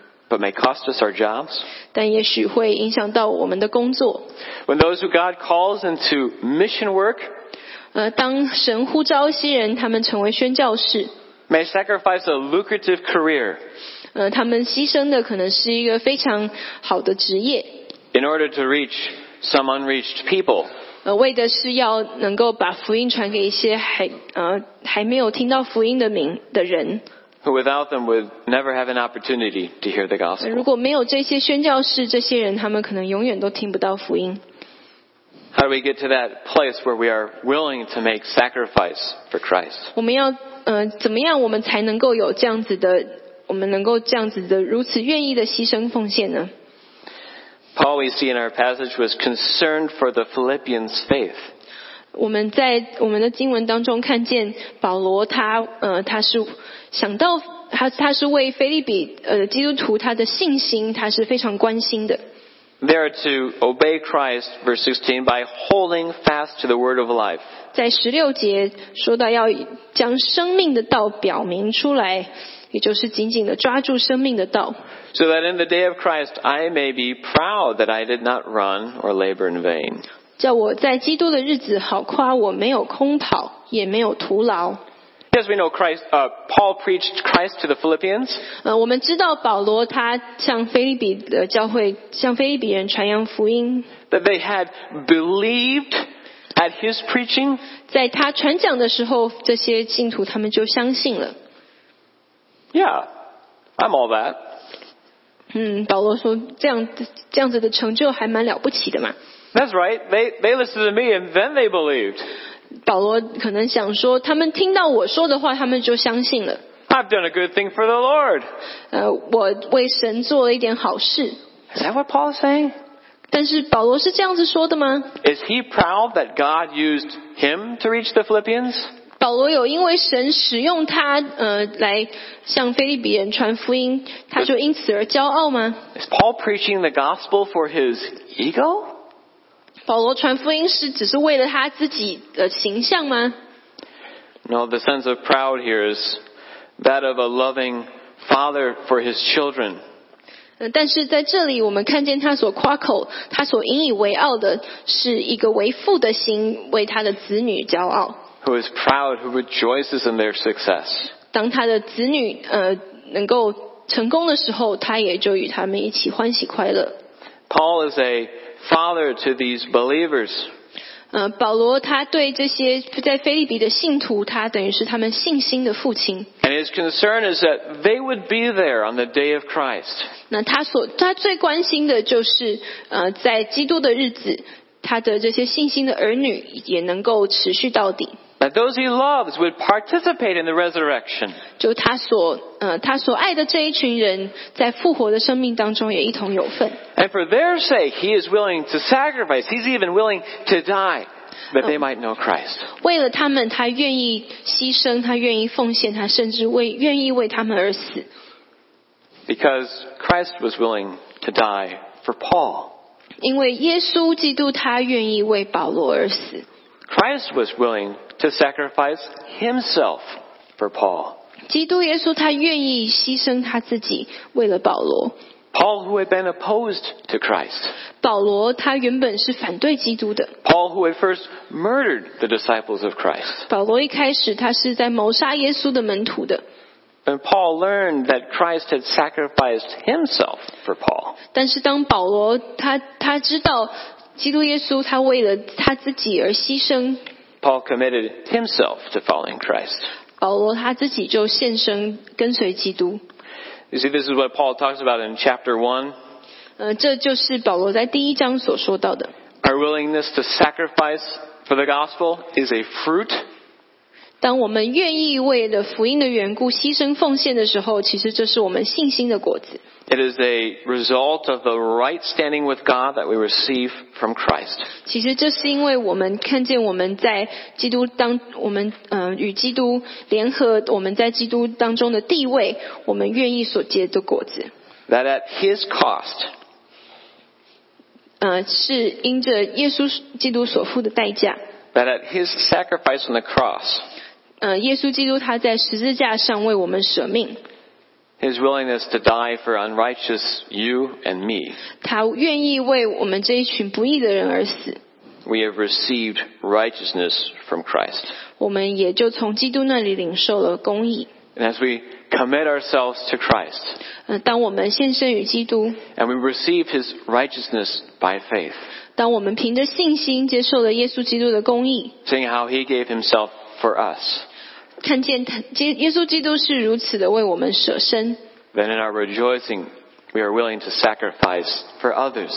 Speaker 1: but may cost us our jobs,
Speaker 2: 但也许会影响到我们的工作。
Speaker 1: when those who God calls into mission work
Speaker 2: 呃，当神呼召一些人，他们成为宣教士，
Speaker 1: may sacrifice a lucrative career
Speaker 2: 呃，他们牺牲的可能是一个非常好的职业，
Speaker 1: in order to reach some unreached people.
Speaker 2: 呃，为的是要能够把福音传给一些还呃还没有听到福音的民的人。
Speaker 1: who without them would never have an opportunity to hear the
Speaker 2: 呃
Speaker 1: gospel.
Speaker 2: 如果没有这些宣教士，这些人他们可能永远都听不到福音。
Speaker 1: How do we get to that place where we are willing to make sacrifice for Christ?
Speaker 2: 我们要呃怎么样，我们才能够有这样子的，我们能够这样子的如此愿意的牺牲奉献呢？
Speaker 1: Paul, we see in our passage, was concerned for the Philippians' faith.
Speaker 2: 我们在我们的经文当中看见保罗他呃他是想到他他是为菲利比呃基督徒他的信心他是非常关心的。
Speaker 1: They are to obey Christ, verse 16, by holding fast to the word of life.
Speaker 2: 在十六节说到要将生命的道表明出来，也就是紧紧的抓住生命的道
Speaker 1: ，So that in the day of Christ I may be proud that I did not run or labor in vain.
Speaker 2: 叫我在基督的日子好夸我没有空跑，也没有徒劳。
Speaker 1: Yes, we know Christ, uh, Paul preached Christ to the Philippians,
Speaker 2: 呃，我们知道保罗他向菲利比的教会，向菲利比人传扬福音
Speaker 1: ，that they had believed at his preaching,
Speaker 2: 在他传讲的时候，这些信徒他们就相信了。
Speaker 1: yeah, I'm all that.
Speaker 2: 嗯，保罗说这样这样子的成就还蛮了不起的嘛。
Speaker 1: That's right. They they listened to me and then they believed.
Speaker 2: 保罗可能想说，他们听到我说的话，他们就相信了。
Speaker 1: I've done a good thing for the Lord.
Speaker 2: 呃，我为神做了一点好事。
Speaker 1: Is that what Paul is saying?
Speaker 2: 但是保罗是这样子说的吗
Speaker 1: ？Is he proud that God used him to reach the Philippians?
Speaker 2: 保罗有因为神使用他，呃，来向腓立比人传福音，他就因此而骄傲吗
Speaker 1: ？Is Paul preaching the gospel for his ego?
Speaker 2: 保罗传福音是只是为了他自己的形象吗？
Speaker 1: No, the sense of proud here is that of a loving father for his children.
Speaker 2: 呃，但是在这里，我们看见他所夸口、他所引以为傲的，是一个为父的心，为他的子女骄傲。
Speaker 1: who is proud, who rejoices in their success.
Speaker 2: 当他的子女呃能够成功的时候，他也就与他们一起欢喜快乐。
Speaker 1: Paul is a father to these believers.
Speaker 2: 呃，保罗他对这些在菲利比的信徒，他等于是他们信心的父亲。
Speaker 1: And his concern is that they would be there on the day of Christ.
Speaker 2: 那他所他最关心的就是，呃，在基督的日子，他的这些信心的儿女也能够持续到底。
Speaker 1: That those he loves would participate in the resurrection.
Speaker 2: 就他所呃他所爱的这一群人，在复活的生命当中也一同有份。
Speaker 1: And for their sake, he is willing to sacrifice. He's even willing to die that they might know Christ.
Speaker 2: 为了他们，他愿意牺牲，他愿意奉献，他甚至为愿意为他们而死。
Speaker 1: Because Christ was willing to die for Paul.
Speaker 2: 因为耶稣基督他愿意为保罗而死，
Speaker 1: Christ was willing to sacrifice himself for Paul.
Speaker 2: 基督耶稣他愿意牺牲他自己为了保罗。
Speaker 1: Paul, who had been opposed to Christ.
Speaker 2: 保罗他原本是反对基督的，
Speaker 1: Paul, who had first murdered the disciples of Christ.
Speaker 2: 保罗一开始他是在谋杀耶稣的门徒的，
Speaker 1: And Paul learned that Christ had sacrificed himself for Paul.
Speaker 2: 但是当保罗他他知道基督耶稣他为了他自己而牺牲，
Speaker 1: Paul committed himself to following Christ.
Speaker 2: 保罗他自己就献身跟随基督。
Speaker 1: You see, this is what Paul talks about in chapter 1.
Speaker 2: 呃，这就是保罗在第一章所说到的。
Speaker 1: Our willingness to sacrifice for the gospel is a fruit
Speaker 2: 当我们愿意为了福音的缘故牺牲奉献的时候，其实这是我们信心的果子。
Speaker 1: It is a result of the right standing with God that we receive from Christ.
Speaker 2: 其实这是因为我们看见我们在基督当，我们呃与基督联合，我们在基督当中的地位，我们愿意所结的果子，
Speaker 1: That at his cost,
Speaker 2: 呃，是因着耶稣基督所付的代价。
Speaker 1: that at his sacrifice on the cross,
Speaker 2: 呃，耶稣基督他在十字架上为我们舍命，
Speaker 1: his willingness to die for unrighteous you and me,
Speaker 2: 他愿意为我们这一群不义的人而死，
Speaker 1: we have received righteousness from Christ.
Speaker 2: 我们也就从基督那里领受了公义。
Speaker 1: And as we commit ourselves to Christ
Speaker 2: 呃，当我们献身于基督，
Speaker 1: and we receive his righteousness by faith,
Speaker 2: 当我们凭着信心接受了耶稣基督的公义，
Speaker 1: seeing how he gave himself for us,
Speaker 2: 看见他基耶稣基督是如此的为我们舍身，
Speaker 1: then in our rejoicing, we are willing to sacrifice for others.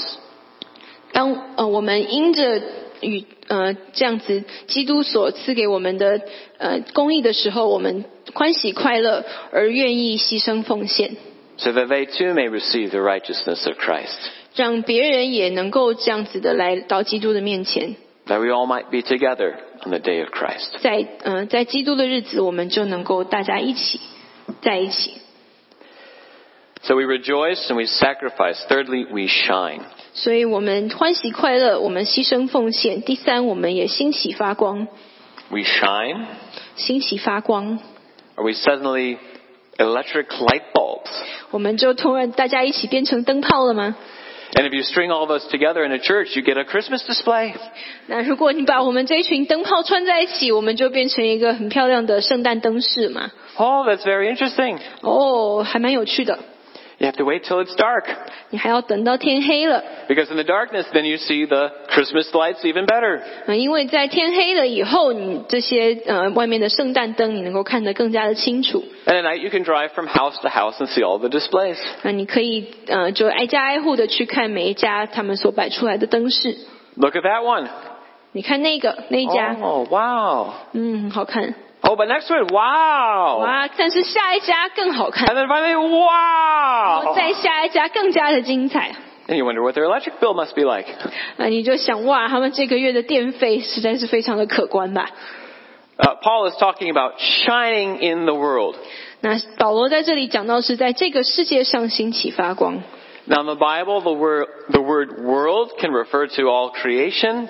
Speaker 2: 当呃我们因着与呃这样子基督所赐给我们的呃公义的时候，我们欢喜快乐而愿意牺牲奉献，
Speaker 1: so that they too may receive the righteousness of Christ,
Speaker 2: 让别人也能够这样子的来到基督的面前，
Speaker 1: that we all might be together On the day of Christ.
Speaker 2: 在嗯在基督的日子，我们就能够大家一起在一起。
Speaker 1: So we rejoice and we sacrifice. Thirdly, we shine.
Speaker 2: 所以我们欢喜快乐，我们牺牲奉献。第三，我们也欣喜发光
Speaker 1: ，We shine.
Speaker 2: 欣喜发光
Speaker 1: ，Are we suddenly electric light bulbs?
Speaker 2: 我们就突然大家一起变成灯泡了吗？
Speaker 1: And if you string all those together in a church, you get a Christmas display.
Speaker 2: 那如果你把我们这一群灯泡串在一起，我们就变成一个很漂亮的圣诞灯饰嘛。
Speaker 1: Oh, that's very interesting.
Speaker 2: 哦，还蛮有趣的。
Speaker 1: You have to wait till it's dark.
Speaker 2: 你还要等到天黑了，
Speaker 1: Because in the darkness, then you see the Christmas lights even better.
Speaker 2: 嗯，因为在天黑了以后，你这些呃外面的圣诞灯，你能够看得更加的清楚。
Speaker 1: And at night, you can drive from house to house and see all the displays.
Speaker 2: 那你可以呃就挨家挨户的去看每一家他们所摆出来的灯饰。
Speaker 1: Look at that one.
Speaker 2: 你看那个那一家，
Speaker 1: Oh, wow.
Speaker 2: 嗯，很好看。
Speaker 1: Oh, but next one, wow.
Speaker 2: 哇！但是下一家更好
Speaker 1: And
Speaker 2: 看，
Speaker 1: then finally,
Speaker 2: 然后
Speaker 1: wow.
Speaker 2: 再下一家更加的精彩。
Speaker 1: And you wonder what their electric bill must be like.
Speaker 2: 那你就想哇，他们这个月的电费实在是非常的可观吧？
Speaker 1: Uh, Paul is talking about shining in the world.
Speaker 2: 那保罗在这里讲到是在这个世界上兴起发光。
Speaker 1: Now, in the Bible, the word, the word world can refer to all creation,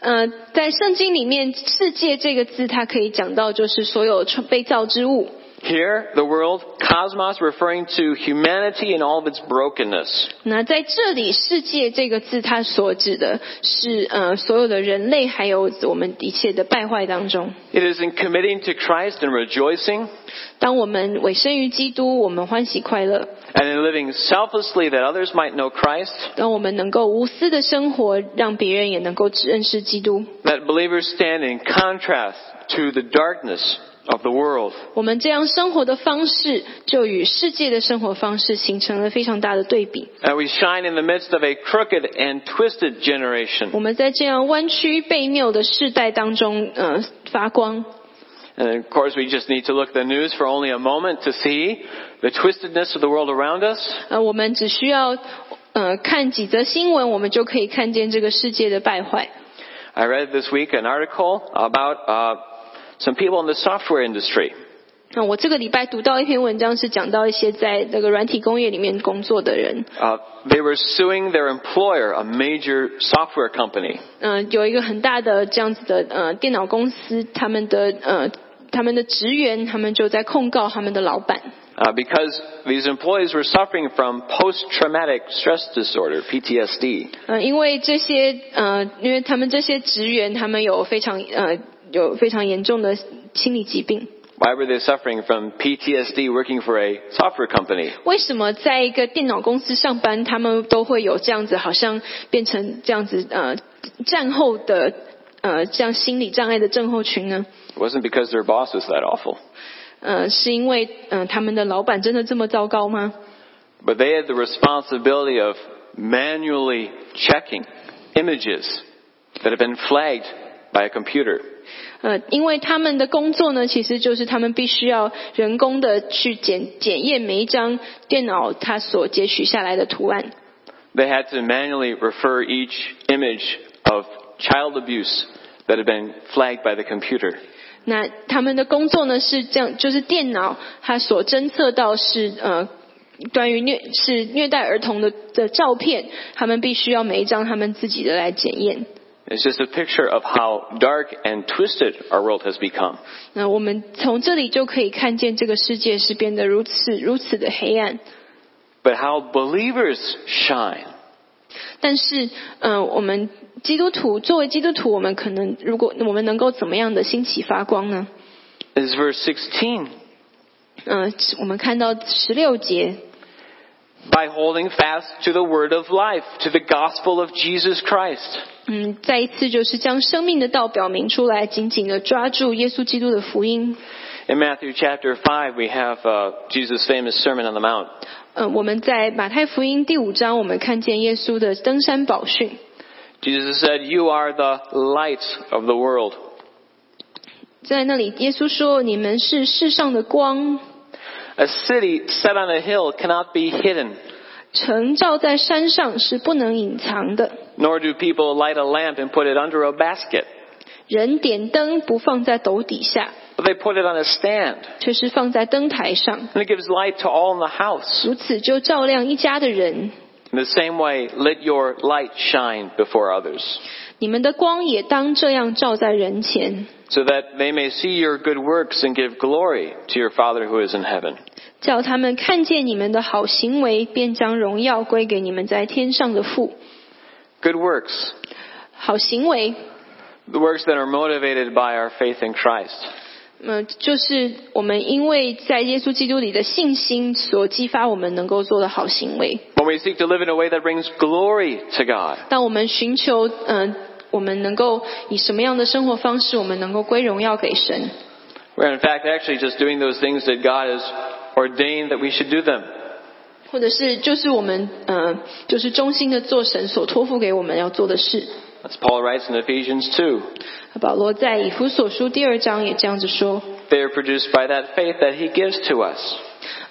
Speaker 2: 呃，在圣经里面，“世界”这个字，它可以讲到就是所有创被造之物。
Speaker 1: Here, the world, cosmos, referring to humanity and all of its brokenness.
Speaker 2: 那在这里，“世界”这个字，它所指的是呃所有的人类，还有我们一切的败坏当中。
Speaker 1: It is in committing to Christ and rejoicing,
Speaker 2: 当我们委身于基督，我们欢喜快乐；
Speaker 1: and in living selflessly that others might know Christ,
Speaker 2: 当我们能够无私的生活，让别人也能够认识基督。
Speaker 1: that believers stand in contrast to the darkness of the world.
Speaker 2: 我们这样生活的方式，就与世界的生活方式形成了非常大的对比。
Speaker 1: And we shine in the midst of a crooked and twisted generation.
Speaker 2: 我们在这样弯曲背谬的世代当中，呃，发光。
Speaker 1: And of course, we just need to look at the news for only a moment to see the twistedness of the world around us.
Speaker 2: 呃，我们只需要呃看几则新闻，我们就可以看见这个世界的败坏。
Speaker 1: I read this week an article about uh, some people in the software industry.
Speaker 2: 那我这个礼拜读到一篇文章，是讲到一些在这个软体工业里面工作的人，
Speaker 1: Uh, they were suing their employer, a major software company.
Speaker 2: 嗯、有一个很大的这样子的呃电脑公司，他们的呃 他们的职员，他们就在控告他们的老板。
Speaker 1: Uh, because these employees were suffering from post-traumatic stress disorder, PTSD.
Speaker 2: 呃，因为这些呃，因为他们这些职员，他们有非常呃有非常严重的心理疾病。
Speaker 1: Why were they suffering from PTSD working for a software company?
Speaker 2: 为什么在一个电脑公司上班，他们都会有这样子，好像变成这样子呃战后的 呃这样心理障碍的症候群呢
Speaker 1: ？It wasn't because their boss was that awful,
Speaker 2: 呃，是因为呃他们的老板真的这么糟糕吗
Speaker 1: ？but they had the responsibility of manually checking images that have been flagged by a computer.
Speaker 2: 呃，因为他们的工作呢，其实就是他们必须要人工的去检检验每一张电脑它所截取下来的图案。
Speaker 1: They had to manually refer each image of child abuse that had been flagged by the computer.
Speaker 2: 那他们的工作呢是这样，就是电脑它所侦测到是呃关于虐是虐待儿童的的照片，他们必须要每一张他们自己的来检验。
Speaker 1: It's just a picture of how dark and twisted our world has become.
Speaker 2: 那我们从这里就可以看见这个世界是变得如此如此的黑暗。
Speaker 1: But how believers shine.
Speaker 2: 但是，呃，我们 基督徒作为基督徒，我们可能如果我们能够怎么样的兴起发光呢？
Speaker 1: This is verse 16.
Speaker 2: 嗯、我们看到十六节，
Speaker 1: By holding fast to the word of life, to the gospel of Jesus Christ.
Speaker 2: 嗯，再一次就是将生命的道表明出来，紧紧的抓住耶稣基督的福音。
Speaker 1: In Matthew chapter 5, we have uh, Jesus' famous Sermon on the Mount.
Speaker 2: 嗯，我们在马太福音第五章，我们看见耶稣的登山宝训。
Speaker 1: Jesus said, You are the light of the world.
Speaker 2: 在那里，耶稣说：“你们是世上的光，
Speaker 1: A city set on a hill cannot be hidden,
Speaker 2: 城照在山上是不能隐藏的。
Speaker 1: nor do people light a lamp and put it under a basket,
Speaker 2: 人点灯不放在斗底下，
Speaker 1: but they put it on a stand,
Speaker 2: 却是放在灯台上，
Speaker 1: and it gives light to all in the house.
Speaker 2: 如此就照亮一家的人。
Speaker 1: In the same way, let your light shine before others,
Speaker 2: 你们的光也当这样照在人前，
Speaker 1: so that they may see your good works and give glory to your Father who is in heaven.
Speaker 2: 叫他们看见你们的好行为，便将荣耀归给你们在天上的父。
Speaker 1: Good works,
Speaker 2: 好行为，
Speaker 1: the works that are motivated by our faith in Christ.
Speaker 2: 呃，就是我们因为在耶稣基督里的信心所激发我们能够做的好行为。
Speaker 1: When we seek to live in a way that brings glory to God.
Speaker 2: 当我们寻求，嗯、我们能够以什么样的生活方式，我们能够归荣耀给神？
Speaker 1: We're in fact actually just doing those things that God has ordained that we should do them.
Speaker 2: 或者是就是我们，呃，就是衷心的做神所托付给我们要做的事。
Speaker 1: As Paul writes in Ephesians 2.
Speaker 2: 保罗在以弗所书第二章也这样子说，
Speaker 1: They are produced by that faith that he gives to us.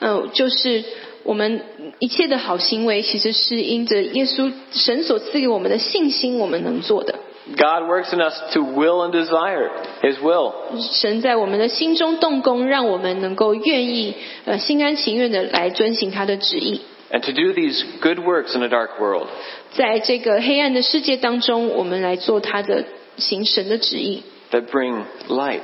Speaker 2: 嗯、就是我们一切的好行为，其实是因着耶稣神所赐给我们的信心，我们能做的。
Speaker 1: God works in us to will and desire his will.
Speaker 2: 神在我们的心中动工，让我们能够愿意，呃，心甘情愿的来遵行他的旨意。
Speaker 1: And to do these good works in a dark world.
Speaker 2: 在这个黑暗的世界当中，我们来做他的 行神的旨意。
Speaker 1: that bring light.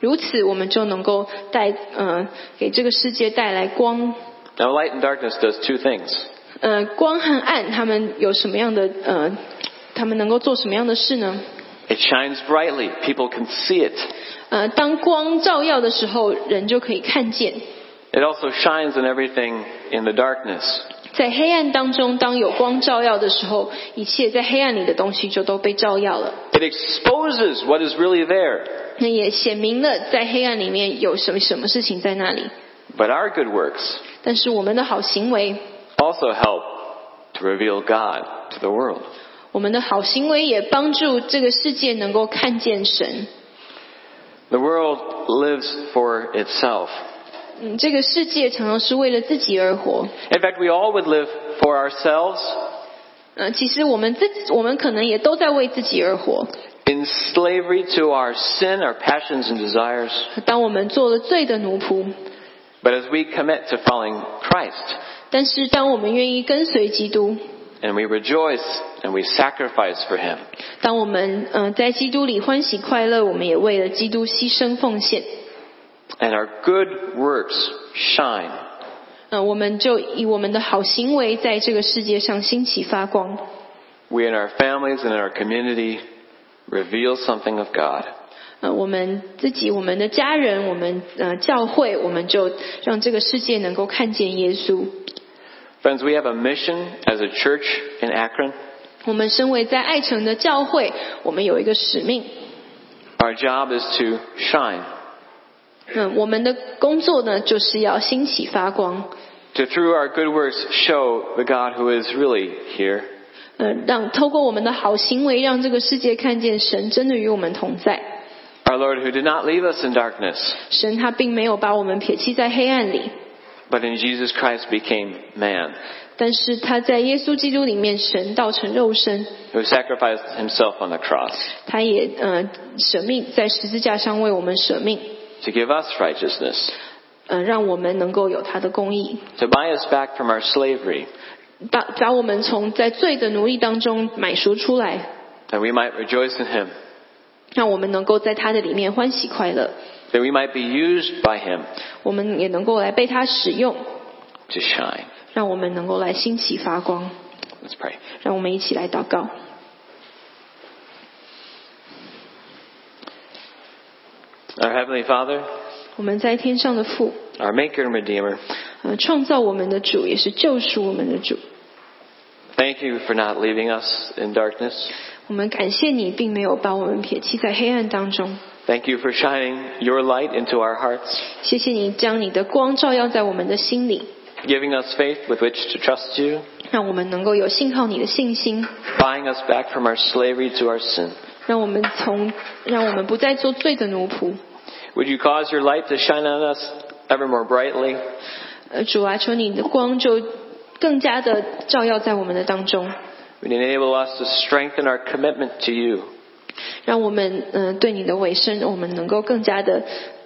Speaker 2: 如此，我们就能够带，呃，给这个世界带来光。
Speaker 1: Now, light and darkness does two things.
Speaker 2: 呃，光和暗，他们有什么样的，呃，他们能够做什么样的事呢？
Speaker 1: It shines brightly. People can see it.
Speaker 2: 呃，当光照耀的时候，人就可以看见。
Speaker 1: It also shines in everything in the darkness.
Speaker 2: 在黑暗当中，当有光照耀的时候，一切在黑暗里的东西就都被照耀了。
Speaker 1: It exposes what is really there.
Speaker 2: 那也显明了在黑暗里面有什么什么事情在那里。
Speaker 1: But our good works
Speaker 2: 但是我们的好行为，
Speaker 1: also help to reveal God to the world.
Speaker 2: 我们的好行为也帮助这个世界能够看见神。
Speaker 1: The world lives for itself.
Speaker 2: 嗯，这个世界常常是为了自己而活。
Speaker 1: In fact, we all would live for ourselves,
Speaker 2: 呃，其实我们自己，我们可能也都在为自己而活。
Speaker 1: in slavery to our sin, our passions, and desires.
Speaker 2: 当我们做了罪的奴仆
Speaker 1: ，But as we commit to following Christ,
Speaker 2: 但是当我们愿意跟随基督
Speaker 1: ，and we rejoice and we sacrifice for Him,
Speaker 2: 当我们呃在基督里欢喜快乐，我们也为了基督牺牲奉献。
Speaker 1: and our good works shine,
Speaker 2: 嗯、我们就以我们的好行为在这个世界上兴起发光。
Speaker 1: we in our families and in our community reveal something of God.
Speaker 2: 呃，我们自己、我们的家人、我们呃教会，我们就让这个世界能够看见耶稣。
Speaker 1: Friends, we have a mission as a church in Akron.
Speaker 2: 我们身为在爱城的教会，我们有一个使命。
Speaker 1: Our job is to shine,
Speaker 2: 嗯，我们的工作呢，就是要兴起发光，
Speaker 1: to through our good works show the God who is really here.
Speaker 2: 呃，让透过我们的好行为，让这个世界看见神真的与我们同在。
Speaker 1: Our Lord who did not leave us in darkness,
Speaker 2: 神他并没有把我们撇弃在黑暗里，
Speaker 1: but in Jesus Christ became man,
Speaker 2: 但是他在耶稣基督里面，神道成肉身，
Speaker 1: who sacrificed himself on the cross
Speaker 2: 他也呃舍命在十字架上为我们舍命，
Speaker 1: to give us righteousness,
Speaker 2: 呃，让我们能够有他的公义，
Speaker 1: to buy us back from our slavery,
Speaker 2: 把把我们从在罪的奴隶当中买赎出来，
Speaker 1: that we might rejoice in him,
Speaker 2: 让我们能够在他的里面欢喜快乐，
Speaker 1: that we might be used by him
Speaker 2: 我们也能够来被他使用，
Speaker 1: to shine.
Speaker 2: 让我们能够来兴起发光。
Speaker 1: Let's pray.
Speaker 2: 让我们一起来祷告。
Speaker 1: Our Heavenly Father,
Speaker 2: 我们在天上的父，
Speaker 1: our Maker and Redeemer.
Speaker 2: 呃，创造我们的主，也是救赎我们的主。
Speaker 1: Thank you for not leaving us in darkness.
Speaker 2: 我们感谢你，并没有把我们撇弃在黑暗当中。
Speaker 1: Thank you for shining your light into our hearts,
Speaker 2: 谢谢你将你的光照耀在我们的心里，
Speaker 1: giving us faith with which to trust you,
Speaker 2: 让我们能够有信靠你的信心，
Speaker 1: buying us back from our slavery to our sin.
Speaker 2: 让我们从让我们不再做罪的奴仆。
Speaker 1: Would you cause your light to shine on us ever more brightly?
Speaker 2: 呃，主啊，求你的光就更加的照耀在我们的当中，
Speaker 1: Would enable us to strengthen our commitment to you,
Speaker 2: 让我们嗯、呃对你的委身，我们能够更加的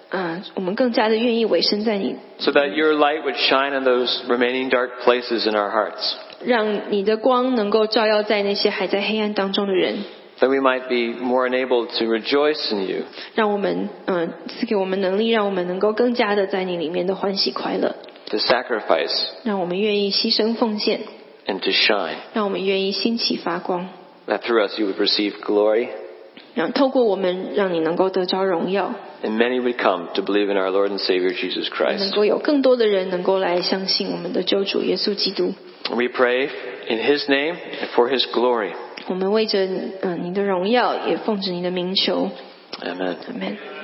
Speaker 2: 嗯、呃我们更加的愿意委身在你，
Speaker 1: so that your light would shine on those remaining dark places in our hearts,
Speaker 2: 让你的光能够照耀在那些还在黑暗当中的人，
Speaker 1: that we might be more enabled to rejoice in you,
Speaker 2: 让我们嗯、呃赐给我们能力，让我们能够更加的在你里面的欢喜快乐，
Speaker 1: to sacrifice,
Speaker 2: 让我们愿意牺牲奉献，
Speaker 1: and to shine.
Speaker 2: 让我们愿意兴起发光，
Speaker 1: That through us you would receive glory,
Speaker 2: 让透过我们，让你能够得着荣耀，
Speaker 1: and many would come to believe in our Lord and Savior Jesus
Speaker 2: 能
Speaker 1: Christ.
Speaker 2: 够有更多的人能够来相信我们的救主耶稣基督。
Speaker 1: We pray in His name and for His glory.
Speaker 2: 我们为着嗯、呃你的荣耀，也奉着你的名求
Speaker 1: ，Amen.
Speaker 2: 阿门。